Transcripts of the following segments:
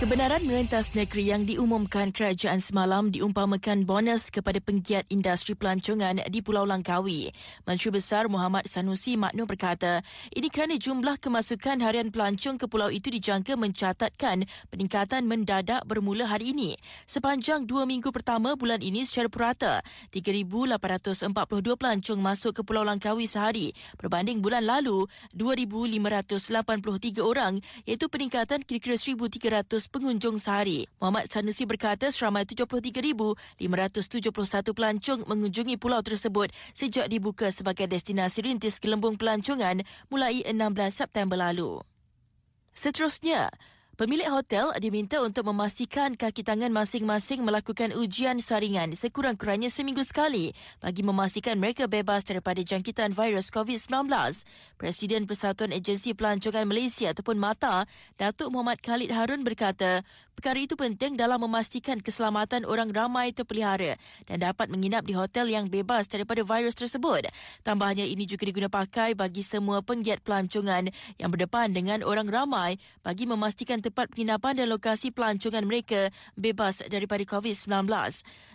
Kebenaran merentas negeri yang diumumkan kerajaan semalam diumpamakan bonus kepada penggiat industri pelancongan di Pulau Langkawi. Menteri Besar Muhammad Sanusi Makno berkata, ini kerana jumlah kemasukan harian pelancong ke pulau itu dijangka mencatatkan peningkatan mendadak bermula hari ini. Sepanjang dua minggu pertama bulan ini secara purata, 3,842 pelancong masuk ke Pulau Langkawi sehari berbanding bulan lalu 2,583 orang iaitu peningkatan kira-kira 1,300 pengunjung sehari. Muhammad Sanusi berkata seramai 73,571 pelancong mengunjungi pulau tersebut sejak dibuka sebagai destinasi rintis gelembung pelancongan mulai 16 September lalu. Seterusnya, Pemilik hotel diminta untuk memastikan kaki tangan masing-masing melakukan ujian saringan sekurang-kurangnya seminggu sekali bagi memastikan mereka bebas daripada jangkitan virus COVID-19. Presiden Persatuan Agensi Pelancongan Malaysia ataupun MATA, Datuk Muhammad Khalid Harun berkata, perkara itu penting dalam memastikan keselamatan orang ramai terpelihara dan dapat menginap di hotel yang bebas daripada virus tersebut. Tambahnya ini juga diguna pakai bagi semua penggiat pelancongan yang berdepan dengan orang ramai bagi memastikan tempat penginapan dan lokasi pelancongan mereka bebas daripada COVID-19.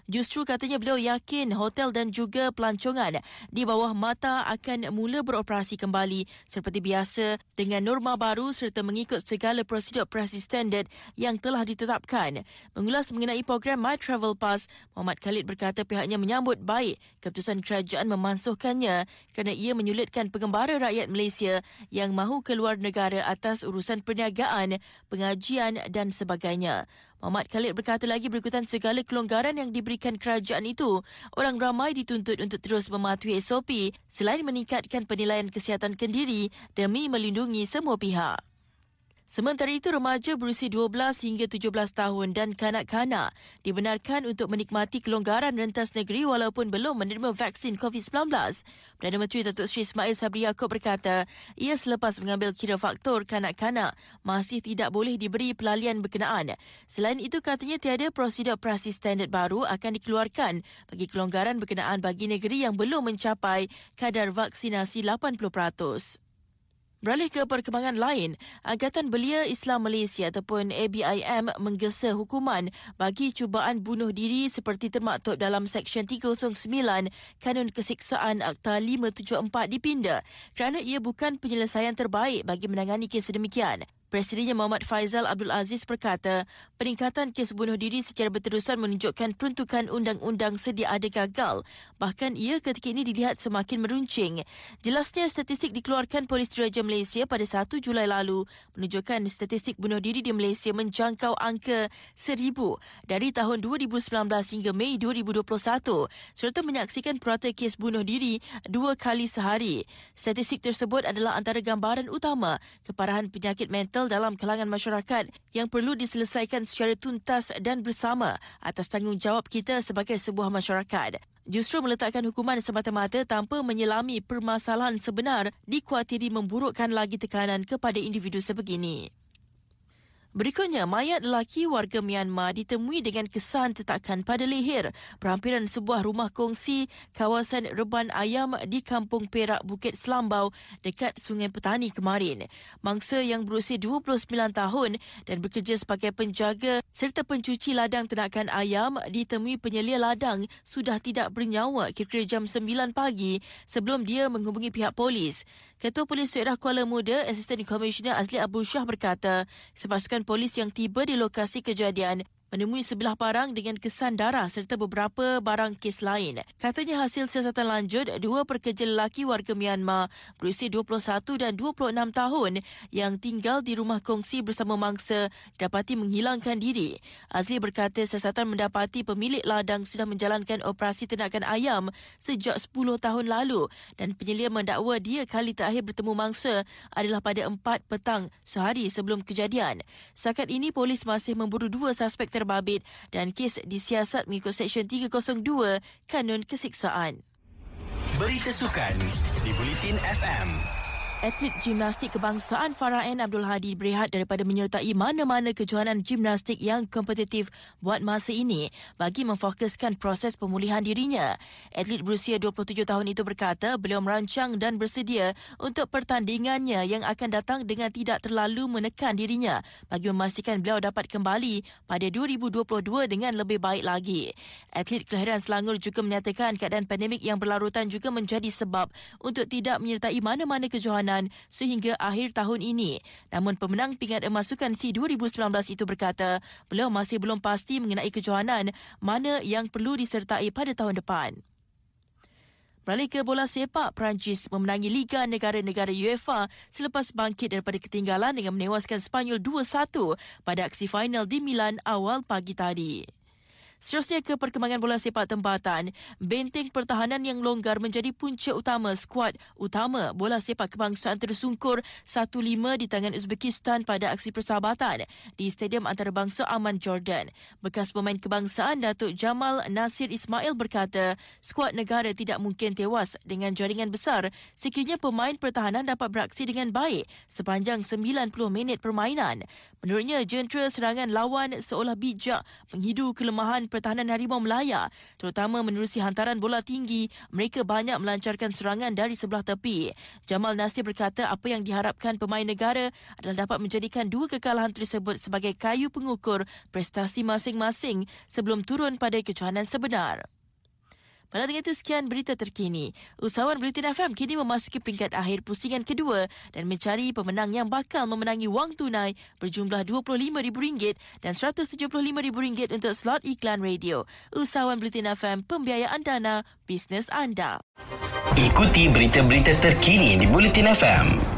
Justru katanya beliau yakin hotel dan juga pelancongan di bawah mata akan mula beroperasi kembali seperti biasa dengan norma baru serta mengikut segala prosedur operasi standard yang telah ditetapkan. Mengulas mengenai program My Travel Pass, Muhammad Khalid berkata pihaknya menyambut baik keputusan kerajaan memansuhkannya kerana ia menyulitkan pengembara rakyat Malaysia yang mahu keluar negara atas urusan perniagaan, pengajian dan sebagainya. Muhammad Khalid berkata lagi berikutan segala kelonggaran yang diberikan kerajaan itu, orang ramai dituntut untuk terus mematuhi SOP selain meningkatkan penilaian kesihatan kendiri demi melindungi semua pihak. Sementara itu, remaja berusia 12 hingga 17 tahun dan kanak-kanak dibenarkan untuk menikmati kelonggaran rentas negeri walaupun belum menerima vaksin COVID-19. Perdana Menteri Datuk Seri Ismail Sabri Yaakob berkata, ia selepas mengambil kira faktor kanak-kanak masih tidak boleh diberi pelalian berkenaan. Selain itu, katanya tiada prosedur operasi standard baru akan dikeluarkan bagi kelonggaran berkenaan bagi negeri yang belum mencapai kadar vaksinasi 80%. Beralih ke perkembangan lain, Agatan Belia Islam Malaysia ataupun ABIM menggesa hukuman bagi cubaan bunuh diri seperti termaktub dalam Seksyen 309 Kanun Kesiksaan Akta 574 dipinda kerana ia bukan penyelesaian terbaik bagi menangani kes sedemikian. Presidennya Muhammad Faizal Abdul Aziz berkata, peningkatan kes bunuh diri secara berterusan menunjukkan peruntukan undang-undang sedia ada gagal. Bahkan ia ketika ini dilihat semakin meruncing. Jelasnya statistik dikeluarkan Polis Diraja Malaysia pada 1 Julai lalu menunjukkan statistik bunuh diri di Malaysia menjangkau angka 1000 dari tahun 2019 hingga Mei 2021 serta menyaksikan purata kes bunuh diri dua kali sehari. Statistik tersebut adalah antara gambaran utama keparahan penyakit mental dalam kalangan masyarakat yang perlu diselesaikan secara tuntas dan bersama atas tanggungjawab kita sebagai sebuah masyarakat. Justru meletakkan hukuman semata-mata tanpa menyelami permasalahan sebenar dikuatiri memburukkan lagi tekanan kepada individu sebegini. Berikutnya, mayat lelaki warga Myanmar ditemui dengan kesan tetakan pada leher berhampiran sebuah rumah kongsi kawasan Reban Ayam di Kampung Perak, Bukit Selambau dekat Sungai Petani kemarin. Mangsa yang berusia 29 tahun dan bekerja sebagai penjaga serta pencuci ladang ternakan ayam ditemui penyelia ladang sudah tidak bernyawa kira-kira jam 9 pagi sebelum dia menghubungi pihak polis. Ketua Polis Daerah Kuala Muda, Asisten Komisioner Azli Abu Shah berkata, sepasukan polis yang tiba di lokasi kejadian menemui sebelah parang dengan kesan darah serta beberapa barang kes lain. Katanya hasil siasatan lanjut, dua pekerja lelaki warga Myanmar berusia 21 dan 26 tahun yang tinggal di rumah kongsi bersama mangsa dapati menghilangkan diri. Azli berkata siasatan mendapati pemilik ladang sudah menjalankan operasi ternakan ayam sejak 10 tahun lalu dan penyelia mendakwa dia kali terakhir bertemu mangsa adalah pada 4 petang sehari sebelum kejadian. Setakat ini polis masih memburu dua suspek terbabit dan kes disiasat mengikut Seksyen 302 Kanun Kesiksaan. Berita sukan di Bulletin FM. Atlet gimnastik kebangsaan Farah N. Abdul Hadi berehat daripada menyertai mana-mana kejohanan gimnastik yang kompetitif buat masa ini bagi memfokuskan proses pemulihan dirinya. Atlet berusia 27 tahun itu berkata beliau merancang dan bersedia untuk pertandingannya yang akan datang dengan tidak terlalu menekan dirinya bagi memastikan beliau dapat kembali pada 2022 dengan lebih baik lagi. Atlet kelahiran Selangor juga menyatakan keadaan pandemik yang berlarutan juga menjadi sebab untuk tidak menyertai mana-mana kejohanan pertahanan sehingga akhir tahun ini. Namun pemenang pingat emas Sukan C 2019 itu berkata, beliau masih belum pasti mengenai kejohanan mana yang perlu disertai pada tahun depan. Beralih ke bola sepak, Perancis memenangi Liga Negara-Negara UEFA selepas bangkit daripada ketinggalan dengan menewaskan Spanyol 2-1 pada aksi final di Milan awal pagi tadi. Seterusnya ke perkembangan bola sepak tempatan, benteng pertahanan yang longgar menjadi punca utama skuad utama bola sepak kebangsaan tersungkur 1-5 di tangan Uzbekistan pada aksi persahabatan di Stadium Antarabangsa Aman Jordan. Bekas pemain kebangsaan Datuk Jamal Nasir Ismail berkata, skuad negara tidak mungkin tewas dengan jaringan besar sekiranya pemain pertahanan dapat beraksi dengan baik sepanjang 90 minit permainan. Menurutnya, jentera serangan lawan seolah bijak menghidu kelemahan pertahanan Harimau Melaya, terutama menerusi hantaran bola tinggi, mereka banyak melancarkan serangan dari sebelah tepi. Jamal Nasir berkata apa yang diharapkan pemain negara adalah dapat menjadikan dua kekalahan tersebut sebagai kayu pengukur prestasi masing-masing sebelum turun pada kejohanan sebenar. Malah dengan itu sekian berita terkini. Usahawan Bulletin FM kini memasuki peringkat akhir pusingan kedua dan mencari pemenang yang bakal memenangi wang tunai berjumlah RM25,000 dan RM175,000 untuk slot iklan radio. Usahawan Bulletin FM, pembiayaan dana bisnes anda. Ikuti berita-berita terkini di Bulletin FM.